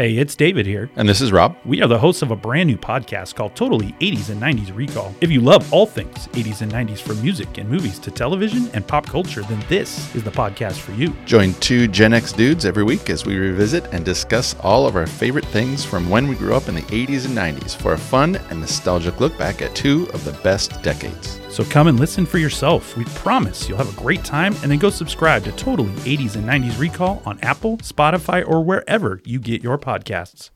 Hey, it's David here. And this is Rob. We are the hosts of a brand new podcast called Totally 80s and 90s Recall. If you love all things 80s and 90s from music and movies to television and pop culture, then this is the podcast for you. Join two Gen X dudes every week as we revisit and discuss all of our favorite things from when we grew up in the 80s and 90s for a fun and nostalgic look back at two of the best decades. So come and listen for yourself. We promise you'll have a great time and then go subscribe to Totally 80s and 90s Recall on Apple, Spotify, or wherever you get your podcasts.